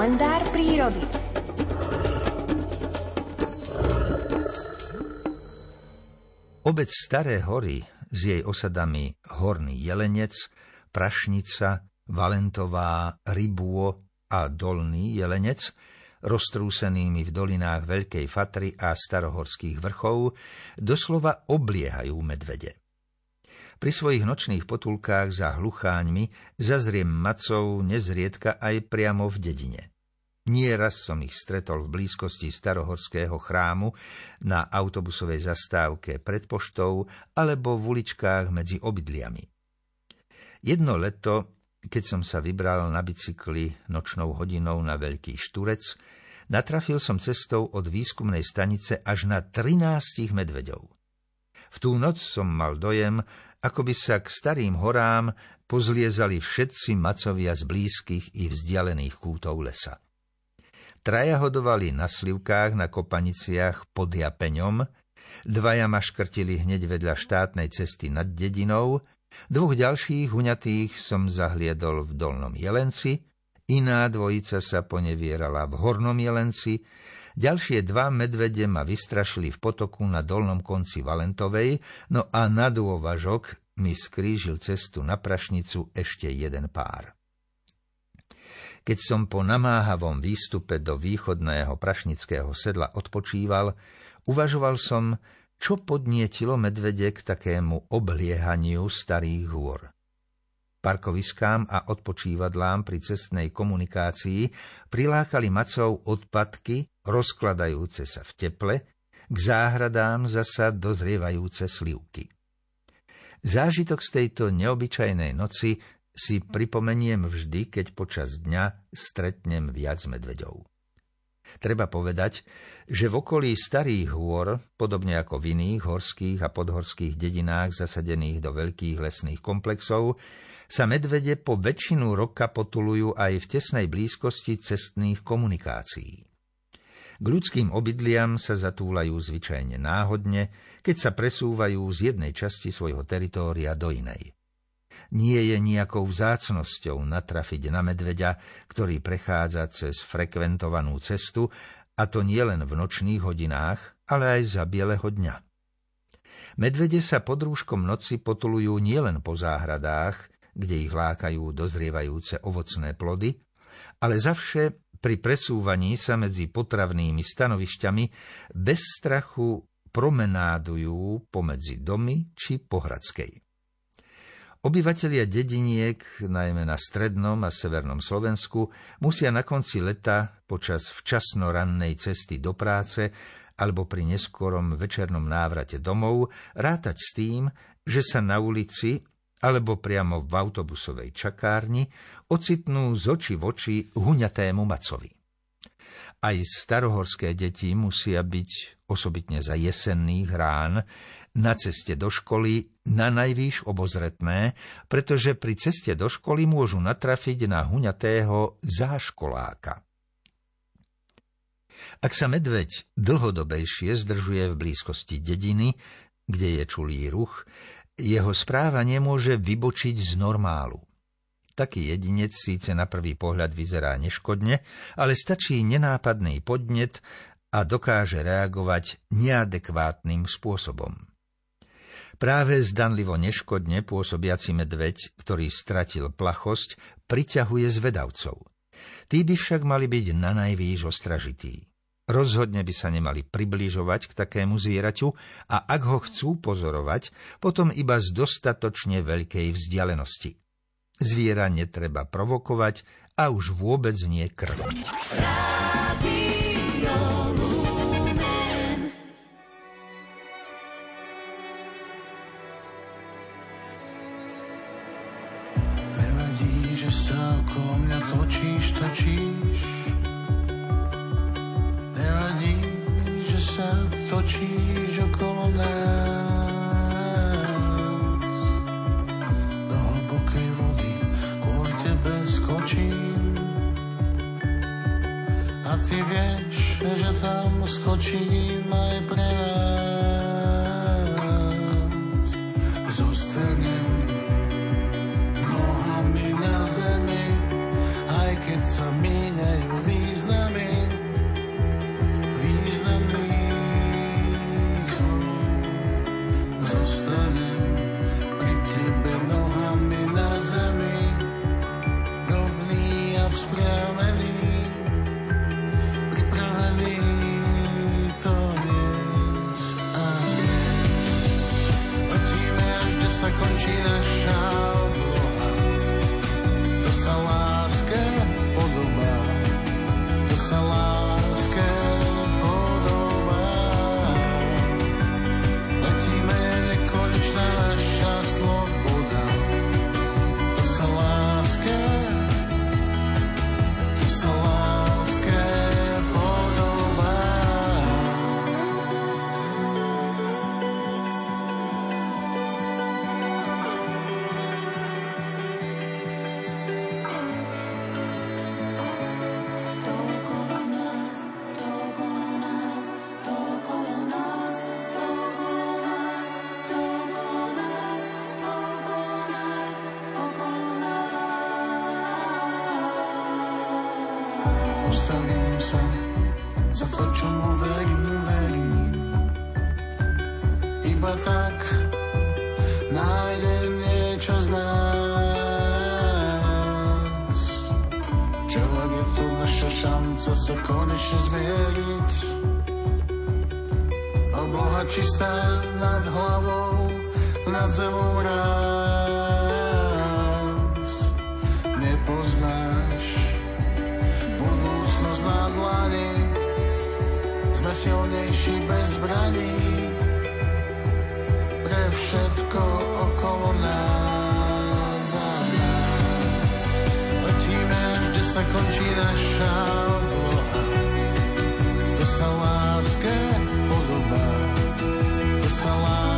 kalendár prírody. Obec Staré hory s jej osadami Horný Jelenec, Prašnica, Valentová, Rybuo a Dolný Jelenec, roztrúsenými v dolinách Veľkej Fatry a starohorských vrchov, doslova obliehajú medvede. Pri svojich nočných potulkách za hlucháňmi zazriem macov nezriedka aj priamo v dedine. Nie raz som ich stretol v blízkosti starohorského chrámu, na autobusovej zastávke pred poštou alebo v uličkách medzi obydliami. Jedno leto, keď som sa vybral na bicykli nočnou hodinou na Veľký Šturec, natrafil som cestou od výskumnej stanice až na 13 medveďov. V tú noc som mal dojem, ako by sa k starým horám pozliezali všetci macovia z blízkych i vzdialených kútov lesa. Traja hodovali na slivkách na kopaniciach pod Japeňom, dvaja ma škrtili hneď vedľa štátnej cesty nad dedinou, dvoch ďalších huňatých som zahliedol v Dolnom Jelenci, iná dvojica sa ponevierala v Hornom Jelenci, Ďalšie dva medvede ma vystrašili v potoku na dolnom konci Valentovej, no a na dôvažok mi skrížil cestu na prašnicu ešte jeden pár. Keď som po namáhavom výstupe do východného prašnického sedla odpočíval, uvažoval som, čo podnietilo medvede k takému obliehaniu starých hôr parkoviskám a odpočívadlám pri cestnej komunikácii prilákali macov odpadky rozkladajúce sa v teple, k záhradám zasa dozrievajúce slivky. Zážitok z tejto neobyčajnej noci si pripomeniem vždy, keď počas dňa stretnem viac medveďov. Treba povedať, že v okolí starých hôr, podobne ako v iných horských a podhorských dedinách zasadených do veľkých lesných komplexov, sa medvede po väčšinu roka potulujú aj v tesnej blízkosti cestných komunikácií. K ľudským obydliam sa zatúlajú zvyčajne náhodne, keď sa presúvajú z jednej časti svojho teritória do inej. Nie je nejakou vzácnosťou natrafiť na medveďa, ktorý prechádza cez frekventovanú cestu, a to nie len v nočných hodinách, ale aj za bieleho dňa. Medvede sa pod rúškom noci potulujú nielen po záhradách, kde ich lákajú dozrievajúce ovocné plody, ale zavše pri presúvaní sa medzi potravnými stanovišťami bez strachu promenádujú pomedzi domy či pohradskej. Obyvatelia dediniek, najmä na strednom a severnom Slovensku, musia na konci leta počas včasno rannej cesty do práce alebo pri neskorom večernom návrate domov rátať s tým, že sa na ulici alebo priamo v autobusovej čakárni ocitnú z oči v oči huňatému macovi. Aj starohorské deti musia byť, osobitne za jesenných rán, na ceste do školy na najvýš obozretné, pretože pri ceste do školy môžu natrafiť na huňatého záškoláka. Ak sa medveď dlhodobejšie zdržuje v blízkosti dediny, kde je čulý ruch, jeho správa nemôže vybočiť z normálu. Taký jedinec síce na prvý pohľad vyzerá neškodne, ale stačí nenápadný podnet a dokáže reagovať neadekvátnym spôsobom. Práve zdanlivo neškodne pôsobiaci medveď, ktorý stratil plachosť, priťahuje zvedavcov. Tí by však mali byť na najvýš ostražití. Rozhodne by sa nemali približovať k takému zvieraťu a ak ho chcú pozorovať, potom iba z dostatočne veľkej vzdialenosti. Zviera netreba provokovať a už vôbec nie krviť. Nevadí, že sa okolo mňa točíš, točíš sa točíš okolo nás. Do hlbokej vody kvôli tebe skočím. A ty vieš, že tam skočím aj pre nás. Zostanem sa míňajú významy, významných slov. Zostanem pri tebe nohami na zemi, rovný a vzpriamený, pripravený to nies a sa končí naša Postavím sa za to, čomu verím, verím. Iba tak nájdem niečo z nás. Čo ak je to naša šanca sa konečne zmieriť? Obloha čistá nad hlavou, nad zemou raz. Nepoznáš Sme silnejší bez zbraní pre všetko okolo nás a nás. Letíme až, kde sa končí naša obloha. To sa láske podobá, to sa láske